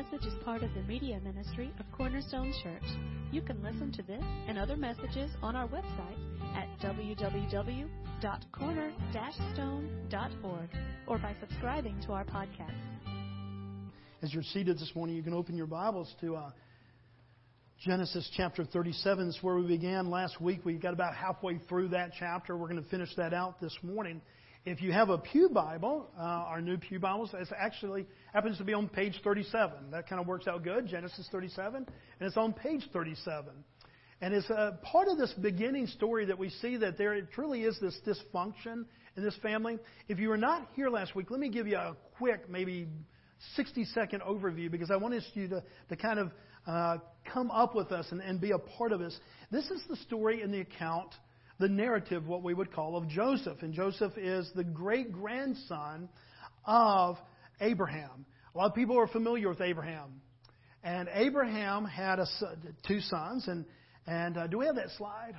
message is part of the media ministry of Cornerstone Church. You can listen to this and other messages on our website at www.corner-stone.org or by subscribing to our podcast. As you're seated this morning, you can open your Bibles to uh, Genesis chapter 37. This is where we began last week. We got about halfway through that chapter. We're going to finish that out this morning. If you have a Pew Bible, uh, our new Pew Bibles, it actually happens to be on page 37. That kind of works out good, Genesis 37, and it's on page 37. And it's a part of this beginning story that we see that there truly is this dysfunction in this family. If you were not here last week, let me give you a quick, maybe 60 second overview because I want you to, to kind of uh, come up with us and, and be a part of this. This is the story in the account the narrative, what we would call, of Joseph. And Joseph is the great grandson of Abraham. A lot of people are familiar with Abraham. And Abraham had a, two sons. And, and uh, do we have that slide?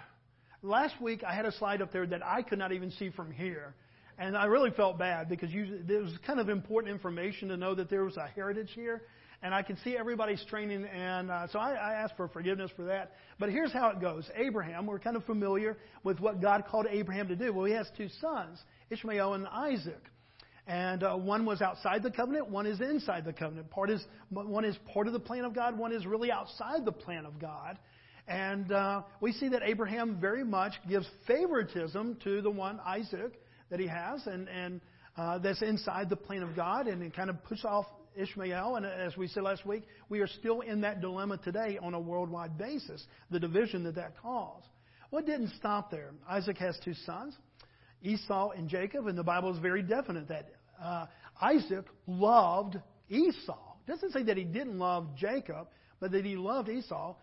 Last week I had a slide up there that I could not even see from here. And I really felt bad because you, it was kind of important information to know that there was a heritage here and I can see everybody's training, and uh, so I, I ask for forgiveness for that. But here's how it goes Abraham, we're kind of familiar with what God called Abraham to do. Well, he has two sons, Ishmael and Isaac. And uh, one was outside the covenant, one is inside the covenant. Part is, one is part of the plan of God, one is really outside the plan of God. And uh, we see that Abraham very much gives favoritism to the one, Isaac, that he has, and, and uh, that's inside the plan of God, and it kind of puts off Ishmael, and as we said last week, we are still in that dilemma today on a worldwide basis, the division that that caused. Well, it didn't stop there. Isaac has two sons, Esau and Jacob, and the Bible is very definite that uh, Isaac loved Esau. It doesn't say that he didn't love Jacob, but that he loved Esau.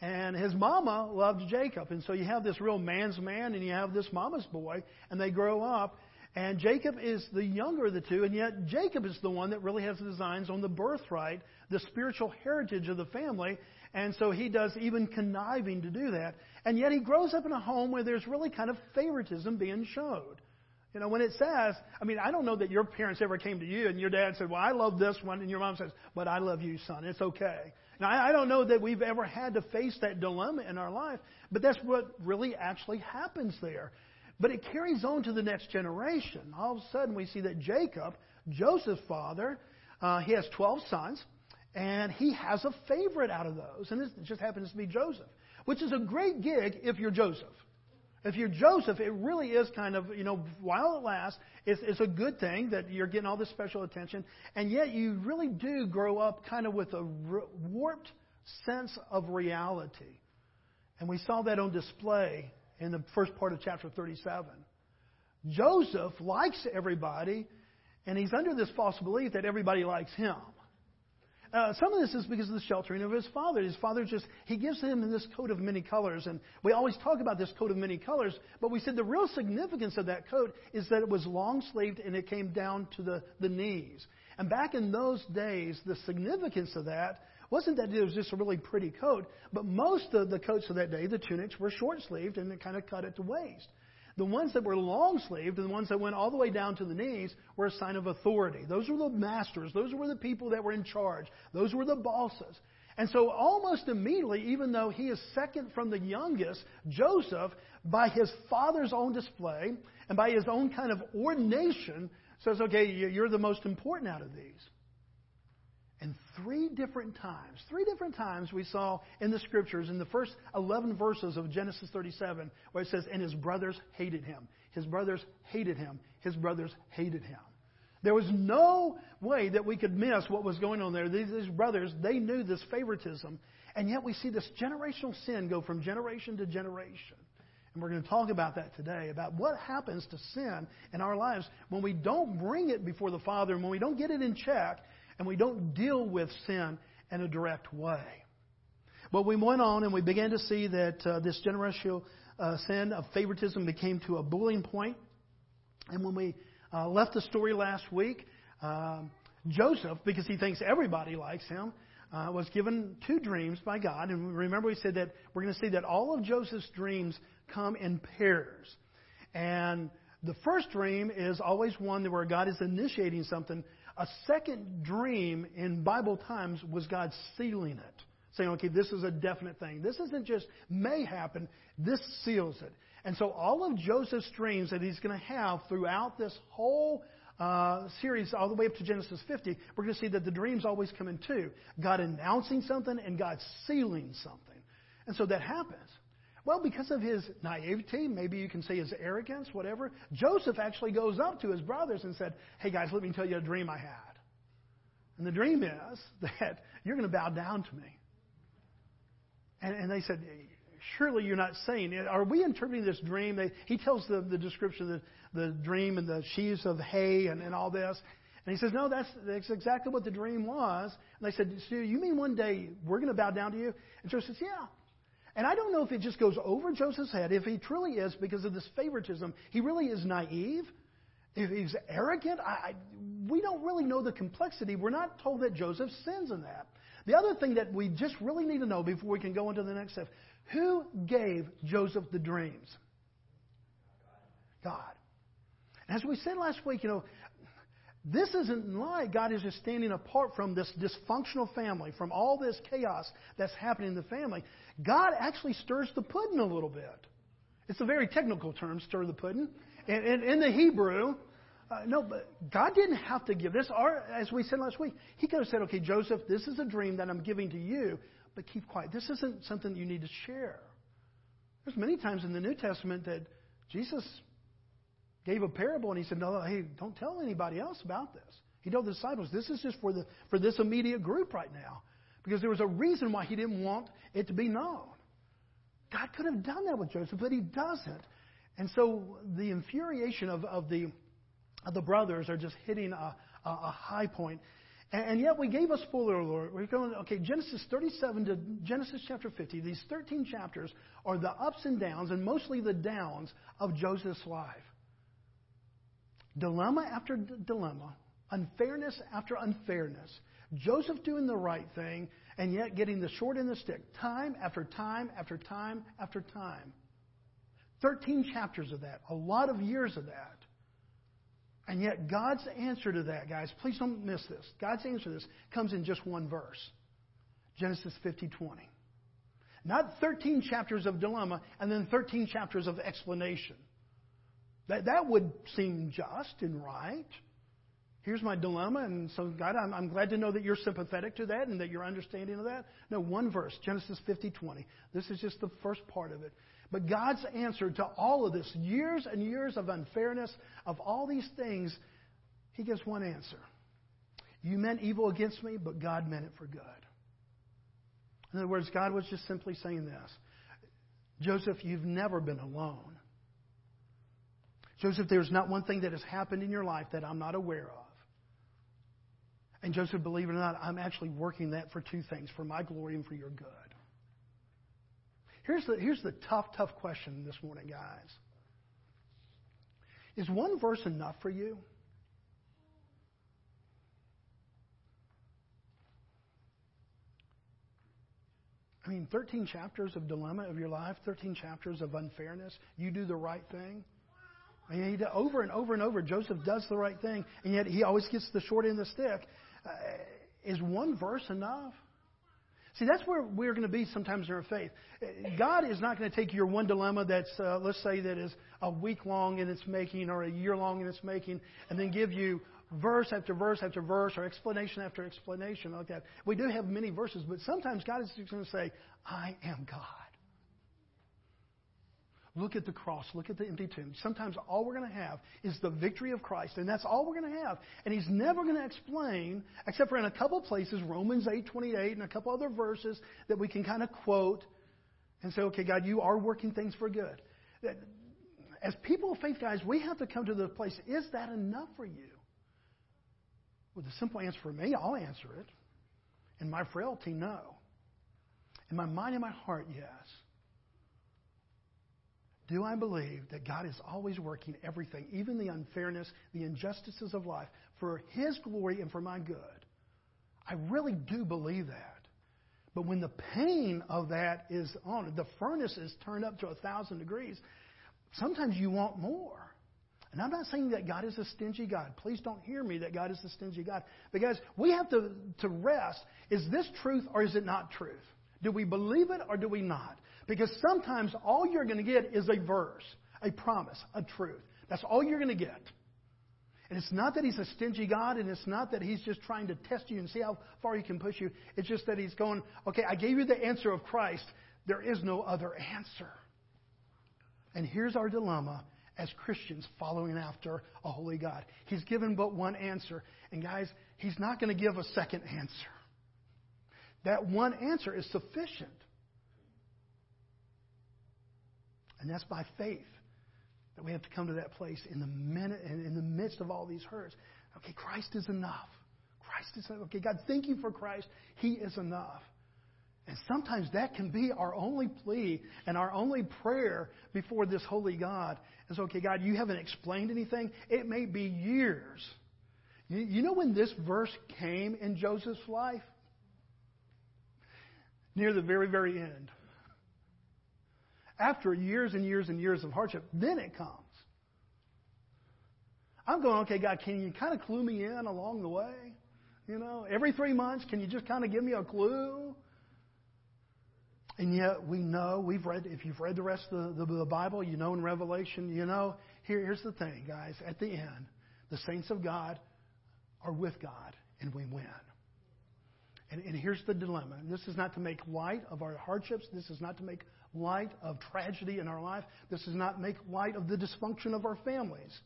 And his mama loved Jacob. And so you have this real man's man and you have this mama's boy, and they grow up. And Jacob is the younger of the two, and yet Jacob is the one that really has the designs on the birthright, the spiritual heritage of the family. And so he does even conniving to do that. And yet he grows up in a home where there's really kind of favoritism being showed. You know, when it says, I mean, I don't know that your parents ever came to you and your dad said, Well, I love this one, and your mom says, But I love you, son. It's okay. Now, I don't know that we've ever had to face that dilemma in our life, but that's what really actually happens there. But it carries on to the next generation. All of a sudden, we see that Jacob, Joseph's father, uh, he has 12 sons, and he has a favorite out of those. And this just happens to be Joseph, which is a great gig if you're Joseph. If you're Joseph, it really is kind of, you know, while it lasts, it's, it's a good thing that you're getting all this special attention, and yet you really do grow up kind of with a warped sense of reality. And we saw that on display in the first part of chapter 37. Joseph likes everybody, and he's under this false belief that everybody likes him. Uh, some of this is because of the sheltering of his father. His father just, he gives him this coat of many colors. And we always talk about this coat of many colors, but we said the real significance of that coat is that it was long sleeved and it came down to the, the knees. And back in those days, the significance of that wasn't that it was just a really pretty coat, but most of the coats of that day, the tunics, were short sleeved and they kind of cut at the waist. The ones that were long sleeved and the ones that went all the way down to the knees were a sign of authority. Those were the masters. Those were the people that were in charge. Those were the bosses. And so, almost immediately, even though he is second from the youngest, Joseph, by his father's own display and by his own kind of ordination, says, okay, you're the most important out of these. And three different times, three different times we saw in the scriptures, in the first 11 verses of Genesis 37, where it says, And his brothers hated him. His brothers hated him. His brothers hated him. There was no way that we could miss what was going on there. These, these brothers, they knew this favoritism. And yet we see this generational sin go from generation to generation. And we're going to talk about that today, about what happens to sin in our lives when we don't bring it before the Father and when we don't get it in check and we don't deal with sin in a direct way. But we went on and we began to see that uh, this generational uh, sin of favoritism became to a boiling point. And when we uh, left the story last week, um, Joseph, because he thinks everybody likes him, uh, was given two dreams by God. And remember, we said that we're going to see that all of Joseph's dreams come in pairs. And the first dream is always one where God is initiating something A second dream in Bible times was God sealing it, saying, okay, this is a definite thing. This isn't just may happen, this seals it. And so all of Joseph's dreams that he's going to have throughout this whole uh, series, all the way up to Genesis 50, we're going to see that the dreams always come in two God announcing something and God sealing something. And so that happens. Well, because of his naivety, maybe you can say his arrogance, whatever, Joseph actually goes up to his brothers and said, Hey guys, let me tell you a dream I had. And the dream is that you're going to bow down to me. And, and they said, Surely you're not saying. Are we interpreting this dream? They, he tells the, the description of the, the dream and the sheaves of hay and, and all this. And he says, No, that's, that's exactly what the dream was. And they said, So you mean one day we're going to bow down to you? And Joseph says, Yeah. And I don't know if it just goes over Joseph's head, if he truly is, because of this favoritism, he really is naive, if he's arrogant. I, I, we don't really know the complexity. We're not told that Joseph sins in that. The other thing that we just really need to know before we can go into the next step who gave Joseph the dreams? God. As we said last week, you know, this isn't like God is just standing apart from this dysfunctional family, from all this chaos that's happening in the family. God actually stirs the pudding a little bit. It's a very technical term, stir the pudding. And, and in the Hebrew, uh, no, but God didn't have to give this. Or, as we said last week, He could have said, okay, Joseph, this is a dream that I'm giving to you, but keep quiet. This isn't something you need to share. There's many times in the New Testament that Jesus gave a parable and he said, No, hey, don't tell anybody else about this. He told the disciples, This is just for, the, for this immediate group right now. Because there was a reason why he didn't want it to be known. God could have done that with Joseph, but he doesn't. And so the infuriation of, of, the, of the brothers are just hitting a, a, a high point. And, and, yet we gave a spoiler alert. We're going, okay, Genesis 37 to Genesis chapter 50, these 13 chapters are the ups and downs, and mostly the downs of Joseph's life dilemma after d- dilemma, unfairness after unfairness, Joseph doing the right thing, and yet getting the short end of the stick, time after time after time after time. 13 chapters of that, a lot of years of that. And yet, God's answer to that, guys, please don't miss this. God's answer to this comes in just one verse Genesis 50 20. Not 13 chapters of dilemma and then 13 chapters of explanation. That, that would seem just and right. Here's my dilemma, and so, God, I'm, I'm glad to know that you're sympathetic to that and that you're understanding of that. No, one verse, Genesis 50 20. This is just the first part of it. But God's answer to all of this, years and years of unfairness, of all these things, He gives one answer. You meant evil against me, but God meant it for good. In other words, God was just simply saying this Joseph, you've never been alone. Joseph, there's not one thing that has happened in your life that I'm not aware of. And Joseph, believe it or not, I'm actually working that for two things for my glory and for your good. Here's the, here's the tough, tough question this morning, guys. Is one verse enough for you? I mean, 13 chapters of dilemma of your life, 13 chapters of unfairness. You do the right thing. Over and over and over, Joseph does the right thing, and yet he always gets the short end of the stick. Uh, is one verse enough? See, that's where we're going to be sometimes in our faith. God is not going to take your one dilemma that's, uh, let's say, that is a week long in its making or a year long in its making, and then give you verse after verse after verse or explanation after explanation like that. We do have many verses, but sometimes God is just going to say, I am God. Look at the cross. Look at the empty tomb. Sometimes all we're going to have is the victory of Christ, and that's all we're going to have. And He's never going to explain, except for in a couple places, Romans 8:28 and a couple other verses that we can kind of quote and say, "Okay, God, you are working things for good." As people of faith, guys, we have to come to the place: Is that enough for you? Well, the simple answer for me, I'll answer it. In my frailty, no. In my mind and my heart, yes. Do I believe that God is always working everything, even the unfairness, the injustices of life, for His glory and for my good? I really do believe that. But when the pain of that is on, the furnace is turned up to a thousand degrees, sometimes you want more. And I'm not saying that God is a stingy God. Please don't hear me that God is a stingy God. Guys, we have to, to rest. Is this truth or is it not truth? Do we believe it or do we not? Because sometimes all you're going to get is a verse, a promise, a truth. That's all you're going to get. And it's not that he's a stingy God, and it's not that he's just trying to test you and see how far he can push you. It's just that he's going, okay, I gave you the answer of Christ. There is no other answer. And here's our dilemma as Christians following after a holy God. He's given but one answer. And guys, he's not going to give a second answer. That one answer is sufficient. And that's by faith that we have to come to that place in the minute in the midst of all these hurts. Okay, Christ is enough. Christ is. Okay, God, thank you for Christ. He is enough. And sometimes that can be our only plea and our only prayer before this holy God is okay, God, you haven't explained anything. It may be years. You, you know when this verse came in Joseph's life? Near the very, very end after years and years and years of hardship, then it comes. I'm going, okay, God, can you kind of clue me in along the way? You know, every three months, can you just kind of give me a clue? And yet we know, we've read, if you've read the rest of the, the, the Bible, you know in Revelation, you know, here, here's the thing, guys. At the end, the saints of God are with God, and we win. And, and here's the dilemma. And this is not to make light of our hardships. This is not to make light of tragedy in our life. This does not make light of the dysfunction of our families.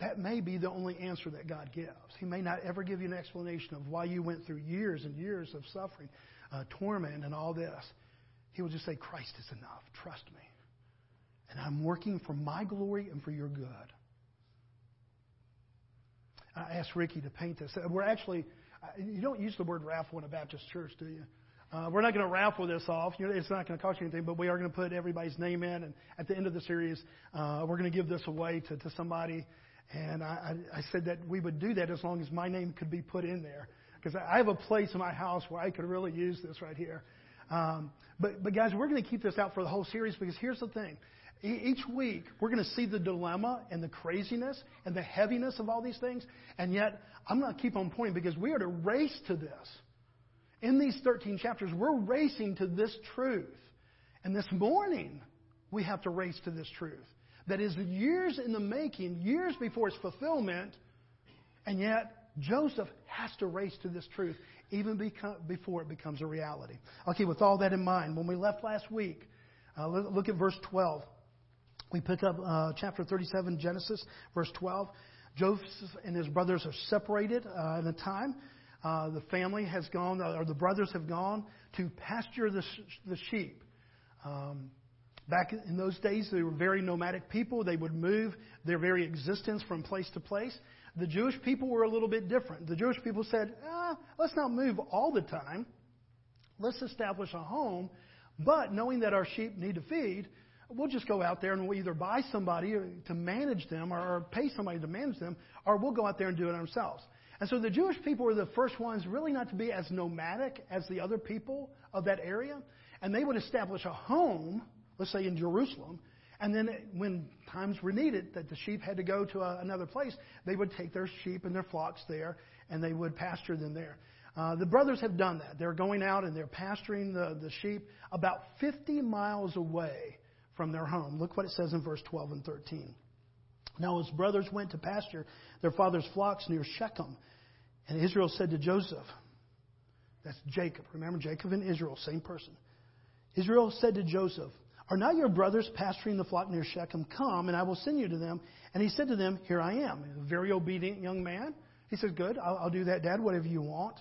That may be the only answer that God gives. He may not ever give you an explanation of why you went through years and years of suffering, uh, torment, and all this. He will just say, Christ is enough. Trust me. And I'm working for my glory and for your good. I asked Ricky to paint this. We're actually, uh, you don't use the word raffle in a Baptist church, do you? Uh, we're not going to raffle this off. You know, it's not going to cost you anything, but we are going to put everybody's name in. And at the end of the series, uh, we're going to give this away to, to somebody. And I, I, said that we would do that as long as my name could be put in there. Because I have a place in my house where I could really use this right here. Um, but, but guys, we're going to keep this out for the whole series because here's the thing. Each week, we're going to see the dilemma and the craziness and the heaviness of all these things. And yet, I'm going to keep on pointing because we are to race to this. In these 13 chapters, we're racing to this truth. And this morning, we have to race to this truth. That is years in the making, years before its fulfillment, and yet Joseph has to race to this truth even before it becomes a reality. Okay, with all that in mind, when we left last week, uh, look at verse 12. We pick up uh, chapter 37, Genesis, verse 12. Joseph and his brothers are separated uh, at a time. Uh, the family has gone, or the brothers have gone to pasture the, the sheep. Um, back in those days, they were very nomadic people. They would move their very existence from place to place. The Jewish people were a little bit different. The Jewish people said, ah, let's not move all the time. Let's establish a home. But knowing that our sheep need to feed, we'll just go out there and we'll either buy somebody to manage them or pay somebody to manage them, or we'll go out there and do it ourselves. And so the Jewish people were the first ones really not to be as nomadic as the other people of that area. And they would establish a home, let's say in Jerusalem, and then when times were needed that the sheep had to go to a, another place, they would take their sheep and their flocks there and they would pasture them there. Uh, the brothers have done that. They're going out and they're pasturing the, the sheep about 50 miles away from their home. Look what it says in verse 12 and 13. Now his brothers went to pasture their father's flocks near Shechem. And Israel said to Joseph, that's Jacob. Remember, Jacob and Israel, same person. Israel said to Joseph, Are not your brothers pasturing the flock near Shechem? Come, and I will send you to them. And he said to them, Here I am. A very obedient young man. He says, Good, I'll, I'll do that, Dad, whatever you want.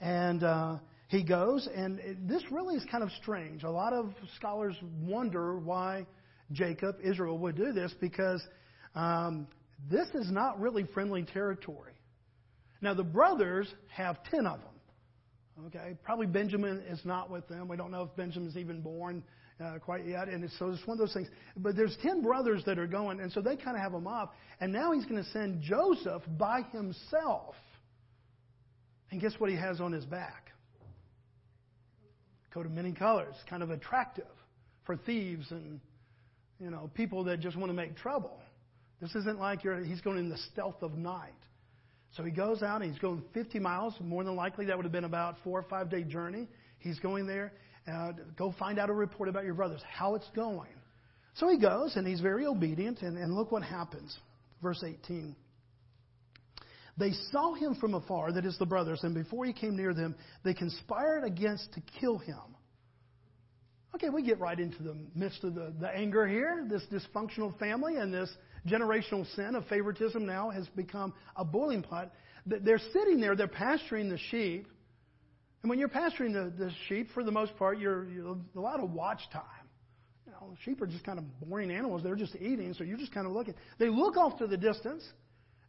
And uh, he goes, and it, this really is kind of strange. A lot of scholars wonder why Jacob, Israel, would do this because um, this is not really friendly territory. Now, the brothers have ten of them. Okay, probably Benjamin is not with them. We don't know if Benjamin's even born uh, quite yet, and it's, so it's one of those things. But there's ten brothers that are going, and so they kind of have him up. And now he's going to send Joseph by himself. And guess what he has on his back? Coat of many colors, kind of attractive for thieves and you know, people that just want to make trouble. This isn't like you're, he's going in the stealth of night. So he goes out and he's going 50 miles. More than likely, that would have been about four or five day journey. He's going there. Uh, go find out a report about your brothers, how it's going. So he goes and he's very obedient. And, and look what happens. Verse 18. They saw him from afar, that is the brothers, and before he came near them, they conspired against to kill him. Okay, we get right into the midst of the, the anger here. This dysfunctional family and this generational sin of favoritism now has become a boiling pot. They're sitting there, they're pasturing the sheep. And when you're pasturing the, the sheep, for the most part, you're, you're a lot of watch time. You know, sheep are just kind of boring animals. They're just eating, so you're just kind of looking. They look off to the distance.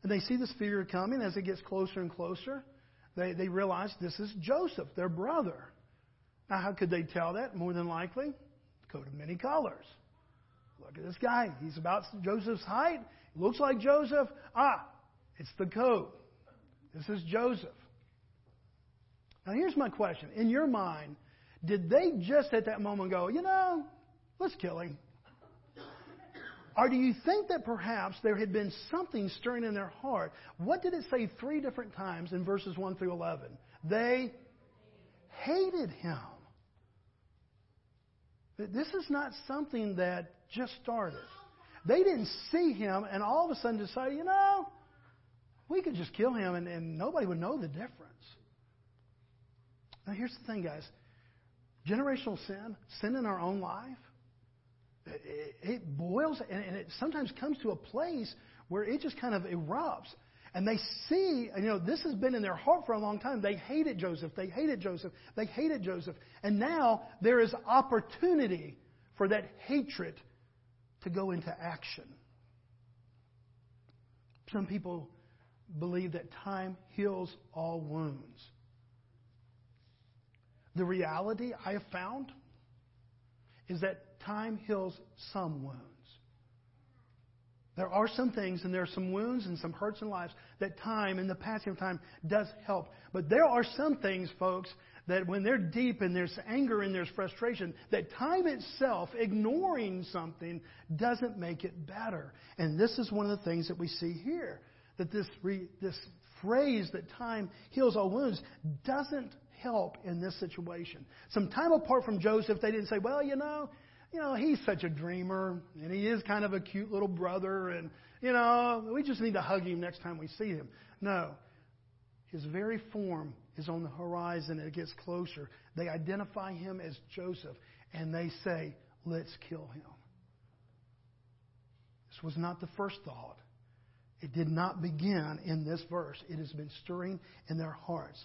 And they see this figure coming as it gets closer and closer. They, they realize this is Joseph, their brother. Now, how could they tell that? More than likely, coat of many colors. Look at this guy. He's about Joseph's height. He looks like Joseph. Ah, it's the coat. This is Joseph. Now, here's my question. In your mind, did they just at that moment go, you know, let's kill him? Or do you think that perhaps there had been something stirring in their heart? What did it say three different times in verses 1 through 11? They hated him. This is not something that just started. They didn't see him and all of a sudden decide, you know, we could just kill him and, and nobody would know the difference. Now, here's the thing, guys generational sin, sin in our own life, it boils and it sometimes comes to a place where it just kind of erupts. And they see, you know, this has been in their heart for a long time. They hated Joseph. They hated Joseph. They hated Joseph. And now there is opportunity for that hatred to go into action. Some people believe that time heals all wounds. The reality I have found is that time heals some wounds. There are some things and there are some wounds and some hurts in lives that time and the passing of time does help. But there are some things, folks, that when they're deep and there's anger and there's frustration, that time itself, ignoring something, doesn't make it better. And this is one of the things that we see here. That this, re, this phrase that time heals all wounds doesn't help in this situation. Some time apart from Joseph, they didn't say, well, you know, you know, he's such a dreamer, and he is kind of a cute little brother, and, you know, we just need to hug him next time we see him. No. His very form is on the horizon, and it gets closer. They identify him as Joseph, and they say, let's kill him. This was not the first thought. It did not begin in this verse. It has been stirring in their hearts.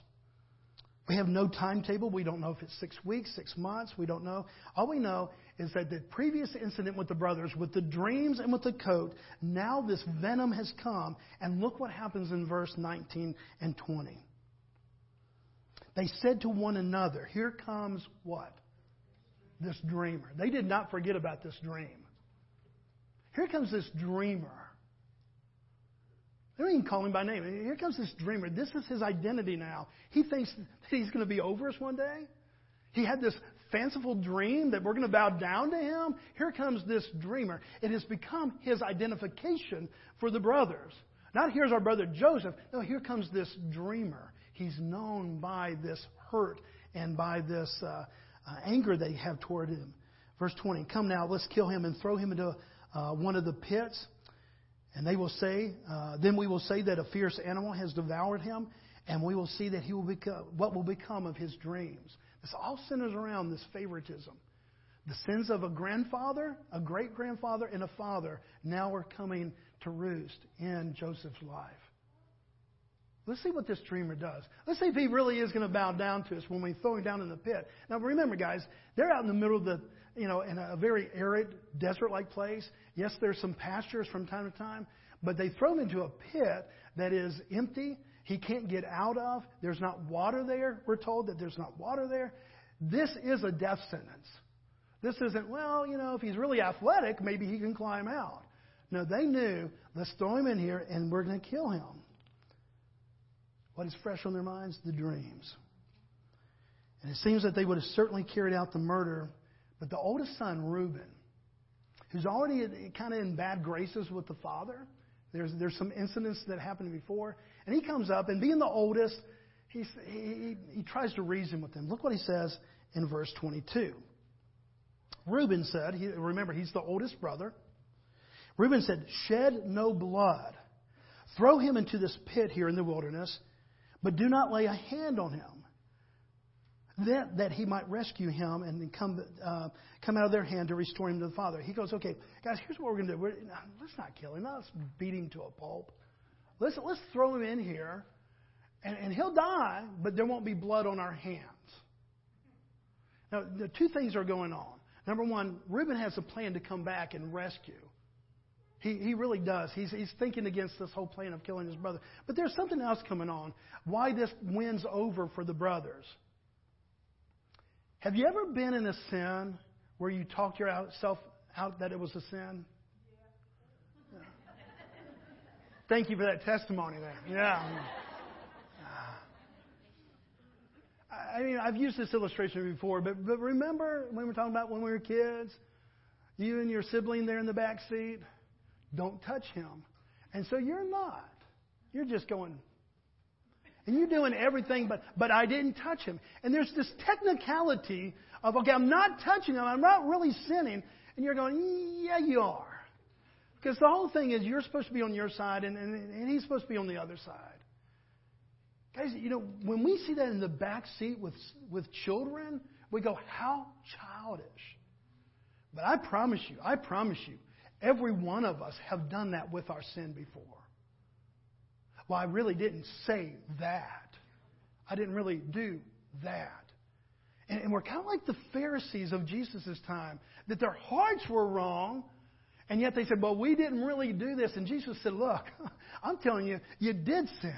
We have no timetable. We don't know if it's six weeks, six months. We don't know. All we know is that the previous incident with the brothers, with the dreams and with the coat, now this venom has come. And look what happens in verse 19 and 20. They said to one another, Here comes what? This dreamer. They did not forget about this dream. Here comes this dreamer. They don't even call him by name. Here comes this dreamer. This is his identity now. He thinks that he's going to be over us one day. He had this fanciful dream that we're going to bow down to him. Here comes this dreamer. It has become his identification for the brothers. Not here's our brother Joseph. No, here comes this dreamer. He's known by this hurt and by this uh, uh, anger they have toward him. Verse 20 Come now, let's kill him and throw him into uh, one of the pits. And they will say, uh, then we will say that a fierce animal has devoured him, and we will see that he will become, what will become of his dreams. This all centers around this favoritism. The sins of a grandfather, a great grandfather, and a father now are coming to roost in Joseph's life. Let's see what this dreamer does. Let's see if he really is going to bow down to us when we throw him down in the pit. Now remember, guys, they're out in the middle of the, you know, in a very arid, desert-like place. Yes, there's some pastures from time to time, but they throw him into a pit that is empty he can't get out of. There's not water there. We're told that there's not water there. This is a death sentence. This isn't, well, you know, if he's really athletic, maybe he can climb out. No, they knew, let's throw him in here and we're going to kill him. What is fresh on their minds? The dreams. And it seems that they would have certainly carried out the murder, but the oldest son, Reuben, who's already kind of in bad graces with the father. There's, there's some incidents that happened before. And he comes up, and being the oldest, he's, he, he tries to reason with them. Look what he says in verse 22. Reuben said, he, remember, he's the oldest brother. Reuben said, Shed no blood. Throw him into this pit here in the wilderness, but do not lay a hand on him that, that he might rescue him and come, uh, come out of their hand to restore him to the Father. He goes, okay, guys, here's what we're going to do. We're, let's not kill him. Let's beat him to a pulp. Let's, let's throw him in here, and, and he'll die, but there won't be blood on our hands. Now, the two things are going on. Number one, Reuben has a plan to come back and rescue. He, he really does. He's, he's thinking against this whole plan of killing his brother. But there's something else coming on. Why this wins over for the brothers. Have you ever been in a sin where you talked yourself out that it was a sin? Yeah. Thank you for that testimony there. Yeah. I mean, I've used this illustration before, but, but remember when we were talking about when we were kids? You and your sibling there in the back seat? Don't touch him. And so you're not. You're just going, and you're doing everything, but, but I didn't touch him. And there's this technicality of, okay, I'm not touching him, I'm not really sinning. And you're going, yeah, you are. Because the whole thing is you're supposed to be on your side and, and, and he's supposed to be on the other side. Guys, you know, when we see that in the back seat with, with children, we go, how childish. But I promise you, I promise you, every one of us have done that with our sin before. Well, I really didn't say that. I didn't really do that. And, and we're kind of like the Pharisees of Jesus' time, that their hearts were wrong, and yet they said, Well, we didn't really do this. And Jesus said, Look, I'm telling you, you did sin.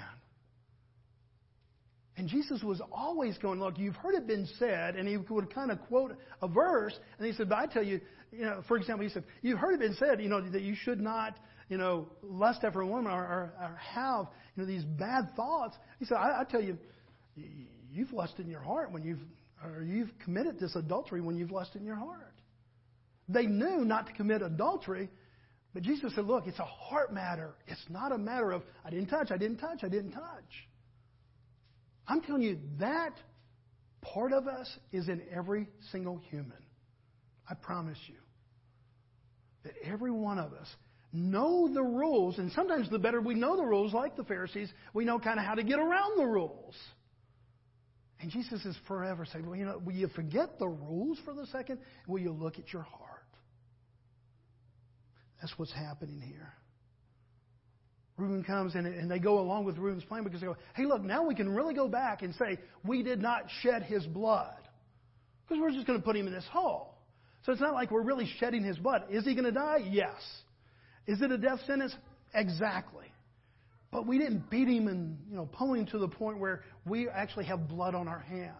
And Jesus was always going, Look, you've heard it been said, and he would kind of quote a verse, and he said, But I tell you, you know, for example, he said, You've heard it been said, you know, that you should not you know, lust after a woman or, or, or have, you know, these bad thoughts. He said, I, I tell you, you've lusted in your heart when you've, or you've committed this adultery when you've lusted in your heart. They knew not to commit adultery, but Jesus said, look, it's a heart matter. It's not a matter of, I didn't touch, I didn't touch, I didn't touch. I'm telling you, that part of us is in every single human. I promise you. That every one of us know the rules, and sometimes the better we know the rules, like the Pharisees, we know kind of how to get around the rules. And Jesus is forever saying, well, you know, will you forget the rules for the second? Will you look at your heart? That's what's happening here. Reuben comes in and they go along with Reuben's plan because they go, hey, look, now we can really go back and say, we did not shed his blood. Because we're just going to put him in this hole. So it's not like we're really shedding his blood. Is he going to die? Yes. Is it a death sentence? Exactly. But we didn't beat him and you know pull him to the point where we actually have blood on our hands.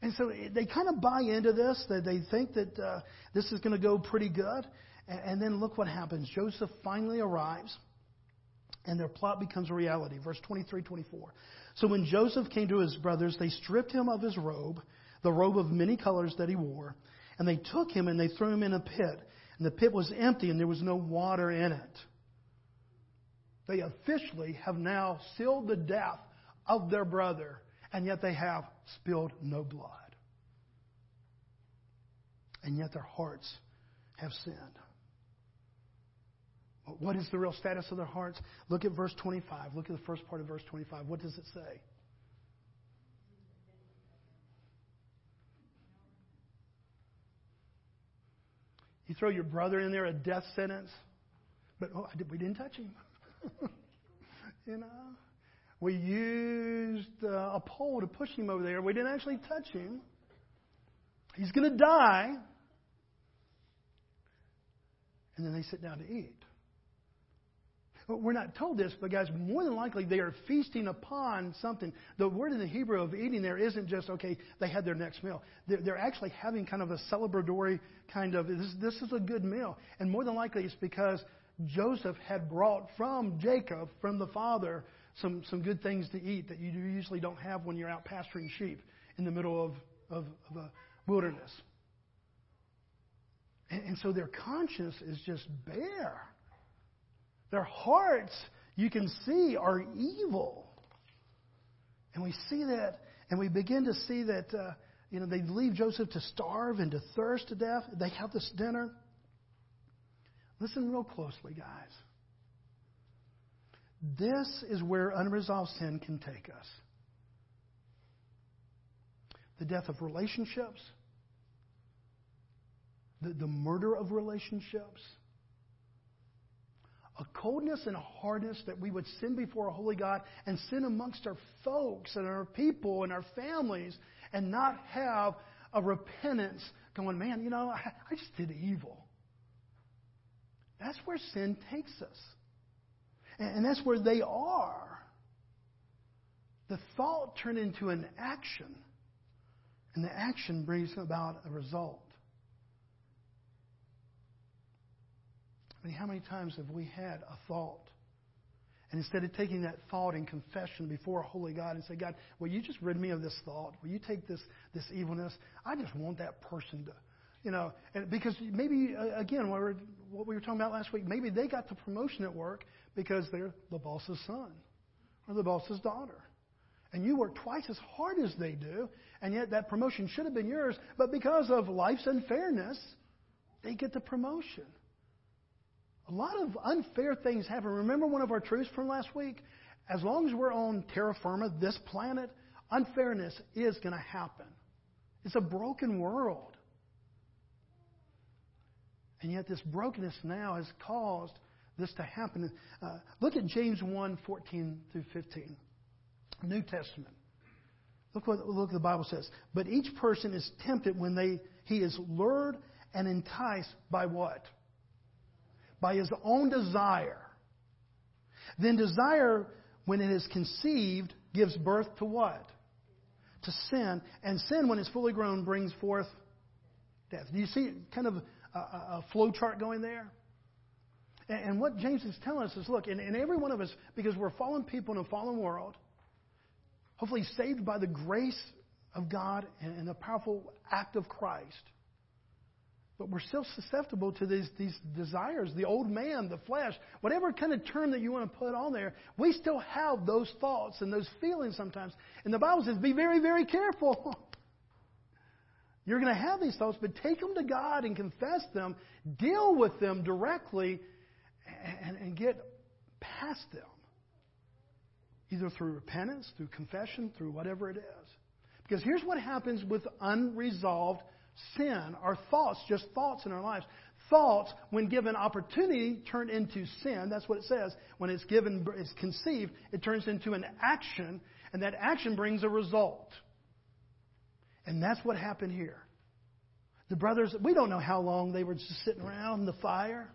And so they kind of buy into this. That they think that uh, this is going to go pretty good. And, and then look what happens. Joseph finally arrives, and their plot becomes a reality. Verse 23, 24. So when Joseph came to his brothers, they stripped him of his robe, the robe of many colors that he wore, and they took him and they threw him in a pit and the pit was empty and there was no water in it. They officially have now sealed the death of their brother, and yet they have spilled no blood. And yet their hearts have sinned. What is the real status of their hearts? Look at verse 25. Look at the first part of verse 25. What does it say? You throw your brother in there, a death sentence, but oh, we didn't touch him. you know, we used uh, a pole to push him over there. We didn't actually touch him. He's going to die. And then they sit down to eat. We're not told this, but guys, more than likely they are feasting upon something. The word in the Hebrew of eating there isn't just, okay, they had their next meal. They're, they're actually having kind of a celebratory kind of, this, this is a good meal. And more than likely it's because Joseph had brought from Jacob, from the father, some, some good things to eat that you usually don't have when you're out pasturing sheep in the middle of, of, of a wilderness. And, and so their conscience is just bare. Their hearts, you can see, are evil. And we see that, and we begin to see that, uh, you know, they leave Joseph to starve and to thirst to death. They have this dinner. Listen real closely, guys. This is where unresolved sin can take us the death of relationships, the, the murder of relationships, a coldness and a hardness that we would sin before a holy God and sin amongst our folks and our people and our families and not have a repentance going, man, you know, I, just did evil. That's where sin takes us. And that's where they are. The thought turned into an action, and the action brings about a result. I mean, how many times have we had a thought? And instead of taking that thought in confession before a holy God and say, God, will you just rid me of this thought? Will you take this, this evilness? I just want that person to, you know, and because maybe, uh, again, what, what we were talking about last week, maybe they got the promotion at work because they're the boss's son or the boss's daughter. And you work twice as hard as they do, and yet that promotion should have been yours, but because of life's unfairness, they get the promotion. A lot of unfair things happen. Remember one of our truths from last week? As long as we're on terra firma, this planet, unfairness is going to happen. It's a broken world. And yet, this brokenness now has caused this to happen. Uh, look at James 1 14 through 15, New Testament. Look what, look what the Bible says. But each person is tempted when they, he is lured and enticed by what? By his own desire. Then desire, when it is conceived, gives birth to what? To sin. And sin, when it's fully grown, brings forth death. Do you see kind of a, a flow chart going there? And, and what James is telling us is look, in, in every one of us, because we're fallen people in a fallen world, hopefully saved by the grace of God and, and the powerful act of Christ but we're still susceptible to these, these desires, the old man, the flesh, whatever kind of term that you want to put on there, we still have those thoughts and those feelings sometimes. And the Bible says, be very, very careful. You're going to have these thoughts, but take them to God and confess them, deal with them directly, and, and get past them. Either through repentance, through confession, through whatever it is. Because here's what happens with unresolved sin are thoughts, just thoughts in our lives. Thoughts, when given opportunity, turn into sin. That's what it says. When it's given, it's conceived, it turns into an action, and that action brings a result. And that's what happened here. The brothers, we don't know how long they were just sitting around the fire.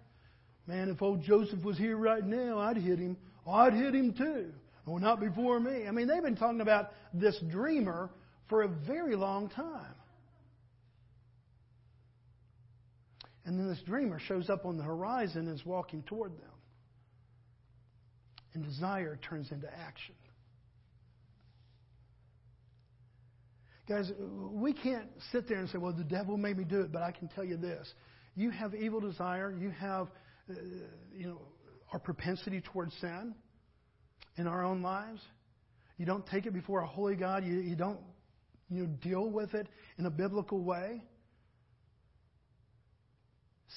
Man, if old Joseph was here right now, I'd hit him. Oh, I'd hit him too. Oh, not before me. I mean, they've been talking about this dreamer for a very long time. And then this dreamer shows up on the horizon and is walking toward them. And desire turns into action. Guys, we can't sit there and say, well, the devil made me do it, but I can tell you this. You have evil desire, you have, uh, you know, our propensity towards sin in our own lives. You don't take it before a holy God, you, you don't you know, deal with it in a biblical way.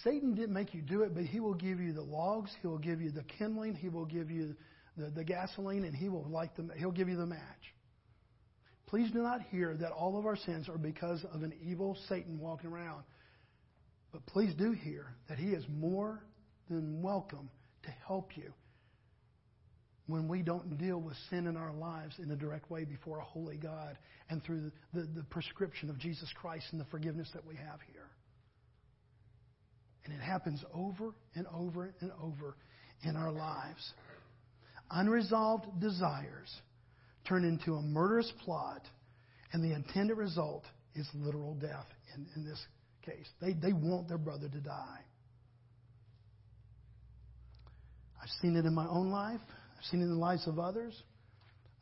Satan didn't make you do it, but he will give you the logs, he will give you the kindling, he will give you the, the gasoline, and he will light the, he'll give you the match. Please do not hear that all of our sins are because of an evil Satan walking around. But please do hear that he is more than welcome to help you when we don't deal with sin in our lives in a direct way before a holy God and through the, the, the prescription of Jesus Christ and the forgiveness that we have here. Happens over and over and over in our lives. Unresolved desires turn into a murderous plot, and the intended result is literal death in, in this case. They, they want their brother to die. I've seen it in my own life, I've seen it in the lives of others.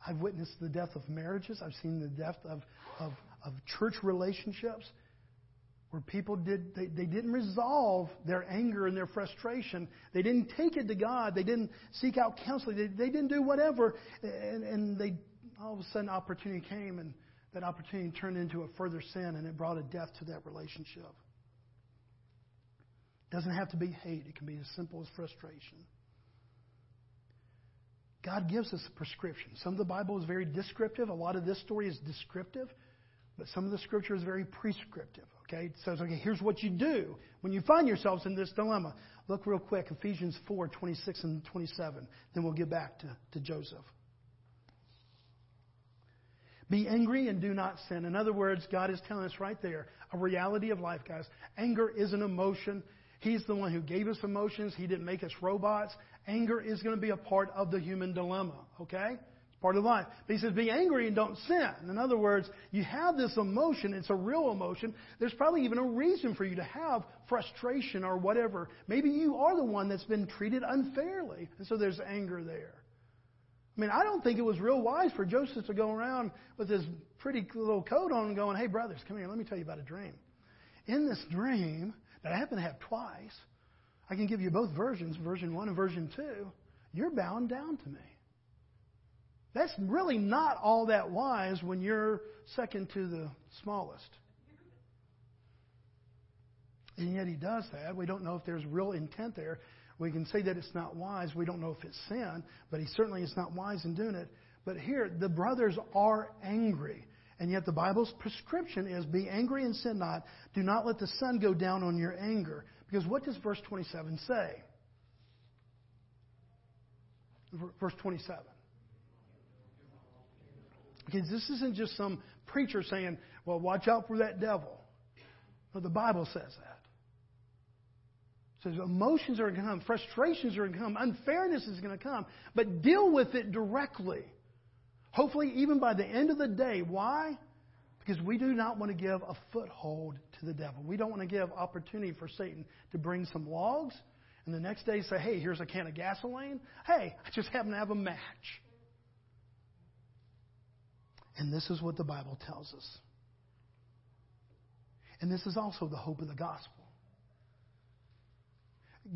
I've witnessed the death of marriages, I've seen the death of, of, of church relationships where people did they, they didn't resolve their anger and their frustration. They didn't take it to God. They didn't seek out counseling. They, they didn't do whatever, and, and they all of a sudden opportunity came, and that opportunity turned into a further sin, and it brought a death to that relationship. It doesn't have to be hate. It can be as simple as frustration. God gives us a prescription. Some of the Bible is very descriptive. A lot of this story is descriptive, but some of the scripture is very prescriptive. Okay? Says, okay, here's what you do when you find yourselves in this dilemma. Look real quick, Ephesians 4, 26 and 27. Then we'll get back to, to Joseph. Be angry and do not sin. In other words, God is telling us right there a reality of life, guys. Anger is an emotion. He's the one who gave us emotions. He didn't make us robots. Anger is going to be a part of the human dilemma, okay? Part of life. But he says, be angry and don't sin. In other words, you have this emotion. It's a real emotion. There's probably even a reason for you to have frustration or whatever. Maybe you are the one that's been treated unfairly. And so there's anger there. I mean, I don't think it was real wise for Joseph to go around with his pretty little coat on and going, hey, brothers, come here. Let me tell you about a dream. In this dream, that I happen to have twice, I can give you both versions, version one and version two. You're bound down to me. That's really not all that wise when you're second to the smallest. And yet he does that. We don't know if there's real intent there. We can say that it's not wise. We don't know if it's sin, but he certainly is not wise in doing it. But here, the brothers are angry. And yet the Bible's prescription is be angry and sin not. Do not let the sun go down on your anger. Because what does verse 27 say? Verse 27. Because this isn't just some preacher saying, well, watch out for that devil. No, the Bible says that. Says emotions are going to come, frustrations are going to come, unfairness is going to come, but deal with it directly. Hopefully, even by the end of the day. Why? Because we do not want to give a foothold to the devil. We don't want to give opportunity for Satan to bring some logs and the next day say, hey, here's a can of gasoline. Hey, I just happen to have a match. And this is what the Bible tells us. And this is also the hope of the gospel.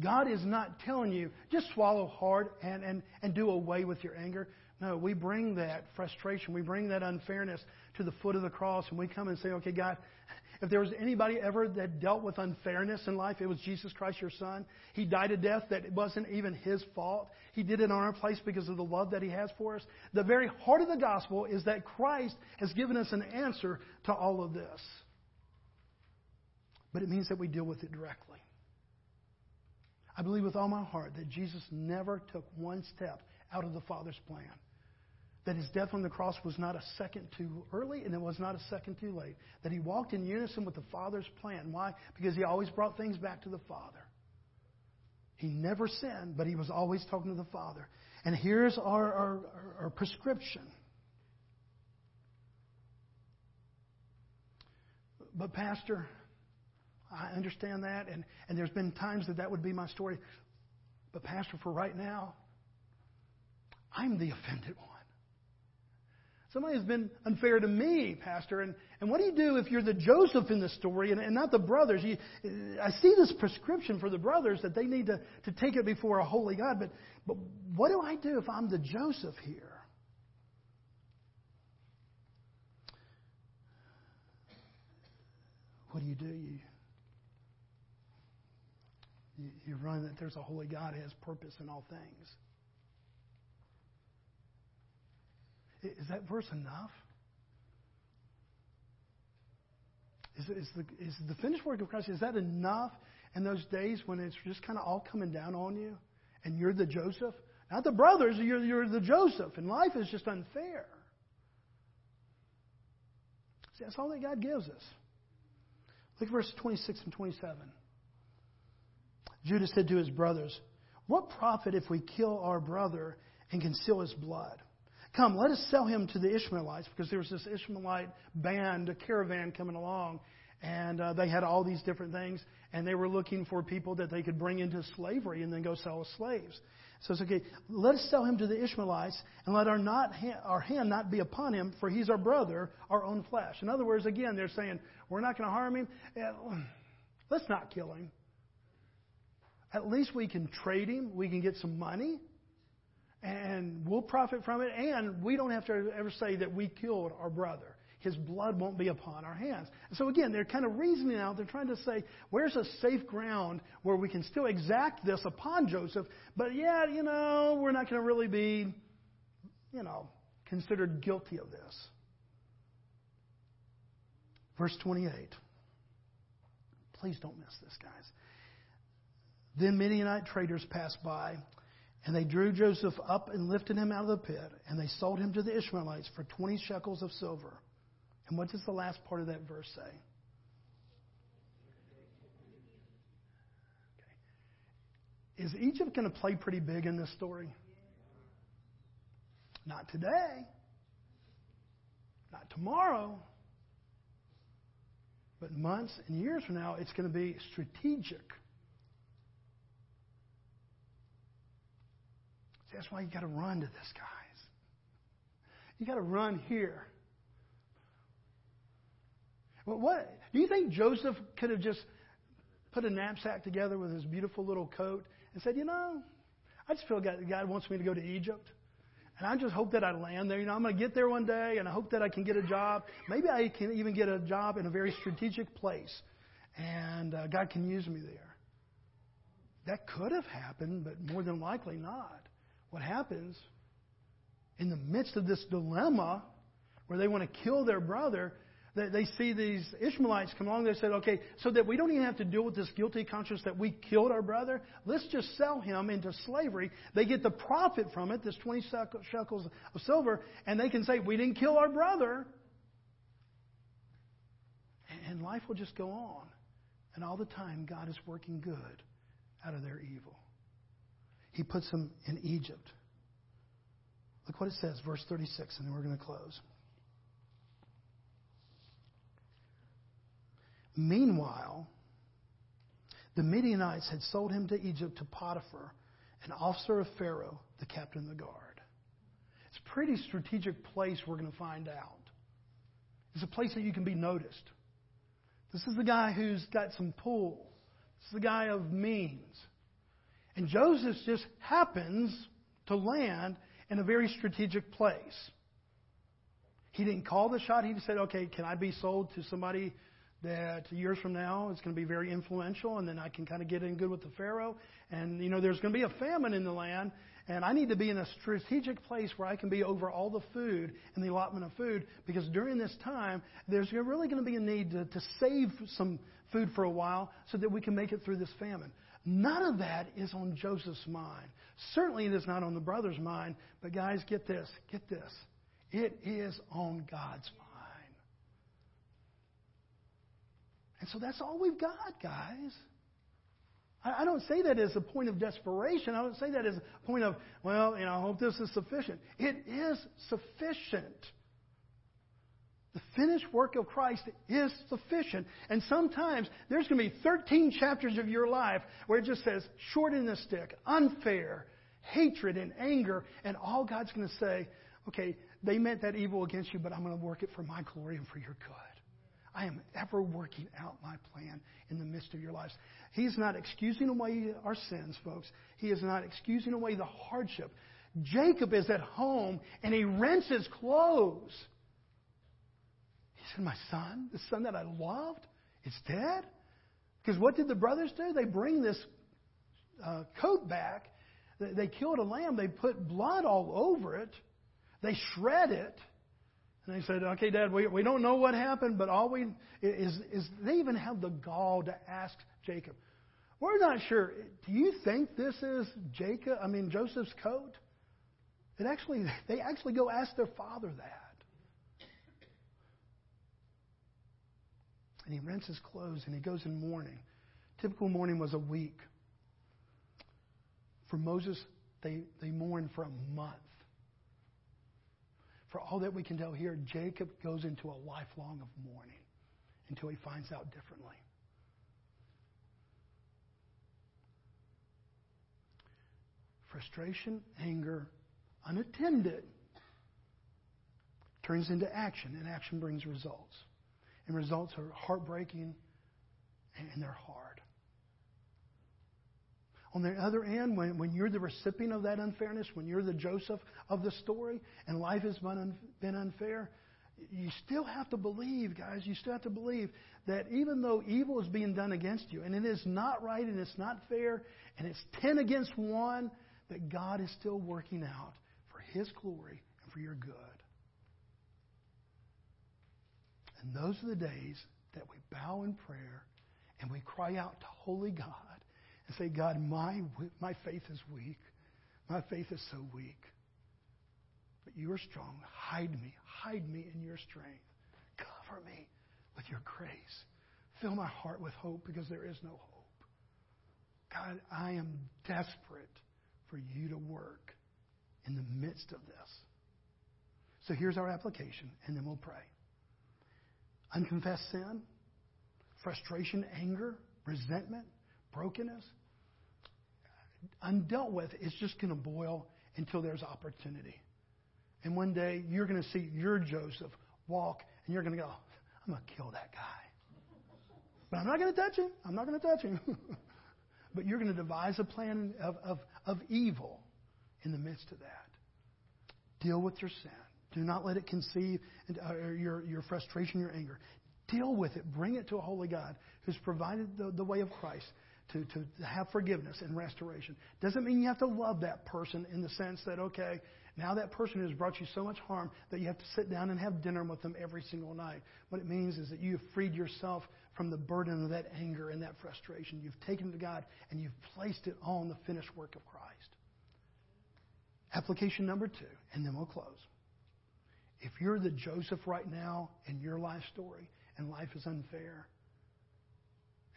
God is not telling you, just swallow hard and, and, and do away with your anger. No, we bring that frustration, we bring that unfairness to the foot of the cross, and we come and say, okay, God, if there was anybody ever that dealt with unfairness in life, it was Jesus Christ, your Son. He died a death that wasn't even His fault. He did it in our place because of the love that He has for us. The very heart of the gospel is that Christ has given us an answer to all of this. But it means that we deal with it directly. I believe with all my heart that Jesus never took one step out of the Father's plan that his death on the cross was not a second too early and it was not a second too late. That he walked in unison with the Father's plan. Why? Because he always brought things back to the Father. He never sinned, but he was always talking to the Father. And here's our, our, our prescription. But, Pastor, I understand that, and, and there's been times that that would be my story. But, Pastor, for right now, I'm the offended one. Somebody has been unfair to me, Pastor. And, and what do you do if you're the Joseph in the story and, and not the brothers? You, I see this prescription for the brothers that they need to, to take it before a holy God. But, but what do I do if I'm the Joseph here? What do you do? You, you, you run that there's a holy God who has purpose in all things. Is that verse enough? Is, is, the, is the finished work of Christ, is that enough in those days when it's just kind of all coming down on you and you're the Joseph? Not the brothers, you're, you're the Joseph, and life is just unfair. See, that's all that God gives us. Look at verse 26 and 27. Judah said to his brothers, What profit if we kill our brother and conceal his blood? Come, let us sell him to the Ishmaelites, because there was this Ishmaelite band, a caravan coming along, and uh, they had all these different things, and they were looking for people that they could bring into slavery and then go sell as slaves. says, okay, let us sell him to the Ishmaelites and let our, not, our hand not be upon him, for he's our brother, our own flesh. In other words, again, they're saying, we're not going to harm him. Let's not kill him. At least we can trade him. We can get some money. And we'll profit from it. And we don't have to ever say that we killed our brother his blood won't be upon our hands. So again, they're kind of reasoning out. They're trying to say, where's a safe ground where we can still exact this upon Joseph, but yeah, you know, we're not going to really be, you know, considered guilty of this. Verse 28. Please don't miss this, guys. Then Midianite traders passed by, and they drew Joseph up and lifted him out of the pit, and they sold him to the Ishmaelites for 20 shekels of silver. And what does the last part of that verse say? Okay. Is Egypt going to play pretty big in this story? Not today. Not tomorrow. But months and years from now, it's going to be strategic. See, that's why you got to run to this, guys. You got to run here. What do you think Joseph could have just put a knapsack together with his beautiful little coat and said, you know, I just feel God, God wants me to go to Egypt. And I just hope that I land there. You know, I'm going to get there one day, and I hope that I can get a job. Maybe I can even get a job in a very strategic place, and uh, God can use me there. That could have happened, but more than likely not. What happens in the midst of this dilemma where they want to kill their brother, they see these Ishmaelites come along. They said, okay, so that we don't even have to deal with this guilty conscience that we killed our brother, let's just sell him into slavery. They get the profit from it, this 20 shekels of silver, and they can say, we didn't kill our brother. And life will just go on. And all the time, God is working good out of their evil. He puts them in Egypt. Look what it says, verse 36, and then we're going to close. Meanwhile, the Midianites had sold him to Egypt to Potiphar, an officer of Pharaoh, the captain of the guard. It's a pretty strategic place we're going to find out. It's a place that you can be noticed. This is the guy who's got some pull. This is the guy of means. And Joseph just happens to land in a very strategic place. He didn't call the shot. He just said, okay, can I be sold to somebody that years from now is going to be very influential, and then I can kind of get in good with the Pharaoh. And, you know, there's going to be a famine in the land, and I need to be in a strategic place where I can be over all the food and the allotment of food, because during this time, there's really going to be a need to, to save some food for a while so that we can make it through this famine. None of that is on Joseph's mind. Certainly it is not on the brother's mind, but guys, get this, get this. It is on God's mind. And so that's all we've got, guys. I, don't say that as a point of desperation. I don't say that as a point of, well, you know, I hope this is sufficient. It is sufficient. The finished work of Christ is sufficient. And sometimes there's going to be 13 chapters of your life where it just says short in the stick, unfair, hatred, and anger. And all God's going to say, okay, they meant that evil against you, but I'm going to work it for my glory and for your good. I am ever working out my plan in the midst of your lives. He is not excusing away our sins, folks. He is not excusing away the hardship. Jacob is at home and he rents his clothes. He said, My son, the son that I loved, is dead? Because what did the brothers do? They bring this uh, coat back. They killed a lamb. They put blood all over it. They shred it. And they said, okay, Dad, we, we don't know what happened, but all we is, is they even have the gall to ask Jacob. We're not sure. Do you think this is Jacob, I mean, Joseph's coat? It actually, they actually go ask their father that. And he rents his clothes and he goes in mourning. Typical mourning was a week. For Moses, they, they mourned for a month for all that we can tell here, Jacob goes into a lifelong of mourning until he finds out differently. frustration, anger, unattended, turns into action, and action brings results. And results are heartbreaking and they're hard. On the other end, when, when you're the recipient of that unfairness, when you're the Joseph of the story, and life has been, been unfair, you still have to believe, guys, you still have to believe that even though evil is being done against you, and it is not right and it's not fair, and it's 10 against 1, that God is still working out for His glory and for your good. And those are the days that we bow in prayer and we cry out to Holy God and say, God, my, my faith is weak. My faith is so weak. But you are strong. Hide me. Hide me in your strength. Cover me with your grace. Fill my heart with hope because there is no hope. God, I am desperate for you to work in the midst of this. So here's our application, and then we'll pray. Unconfessed sin, frustration, anger, resentment, brokenness, undealt with, it's just going to boil until there's opportunity. And one day you're going to see your Joseph walk, and you're going to go, I'm going to kill that guy. But I'm not going to touch him. I'm not going to touch him. but you're going to devise a plan of, of, of evil in the midst of that. Deal with your sin. Do not let it conceive uh, your, your frustration, your anger. Deal with it. Bring it to a holy God who's provided the, the way of Christ to, to have forgiveness and restoration. Doesn't mean you have to love that person in the sense that, okay, now that person has brought you so much harm that you have to sit down and have dinner with them every single night. What it means is that you have freed yourself from the burden of that anger and that frustration. You've taken it to God and you've placed it on the finished work of Christ. Application number two, and then we'll close. If you're the Joseph right now in your life story and life is unfair,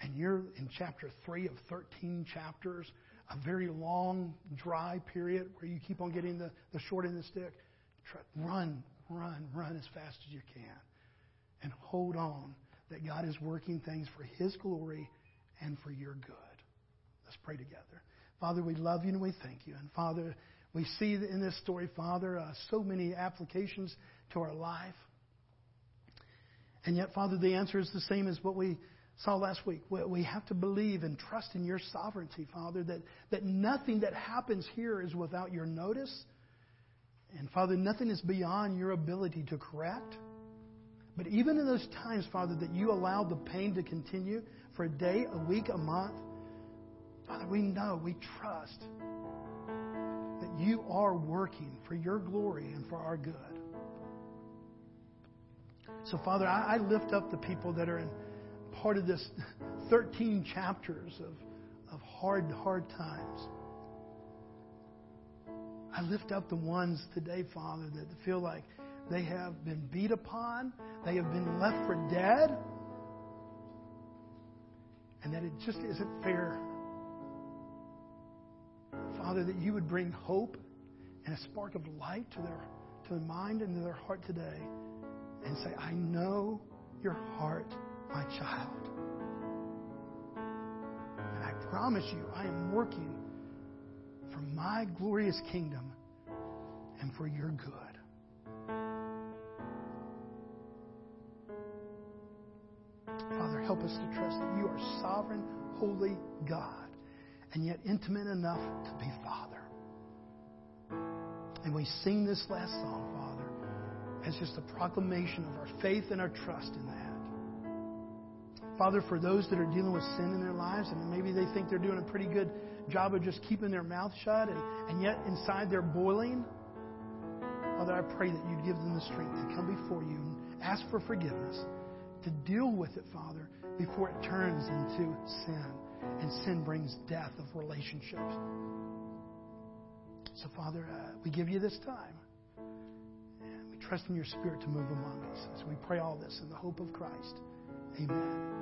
and you're in chapter 3 of 13 chapters, a very long, dry period where you keep on getting the, the short end of the stick, try, run, run, run as fast as you can. And hold on that God is working things for His glory and for your good. Let's pray together. Father, we love you and we thank you. And Father, we see in this story, Father, uh, so many applications to our life. And yet, Father, the answer is the same as what we saw last week. We have to believe and trust in your sovereignty, Father, that, that nothing that happens here is without your notice. And Father, nothing is beyond your ability to correct. But even in those times, Father, that you allow the pain to continue for a day, a week, a month, Father, we know, we trust that you are working for your glory and for our good. So, Father, I, I lift up the people that are in part of this 13 chapters of, of hard, hard times. I lift up the ones today, Father, that feel like they have been beat upon, they have been left for dead, and that it just isn't fair. Father, that you would bring hope and a spark of light to their, to their mind and to their heart today and say, I know your heart my child. And I promise you, I am working for my glorious kingdom and for your good. Father, help us to trust that you are sovereign, holy God, and yet intimate enough to be Father. And we sing this last song, Father, as just a proclamation of our faith and our trust in that. Father, for those that are dealing with sin in their lives, and maybe they think they're doing a pretty good job of just keeping their mouth shut, and, and yet inside they're boiling, Father, I pray that you'd give them the strength to come before you and ask for forgiveness, to deal with it, Father, before it turns into sin, and sin brings death of relationships. So, Father, uh, we give you this time. And we trust in your Spirit to move among us as we pray all this in the hope of Christ. Amen.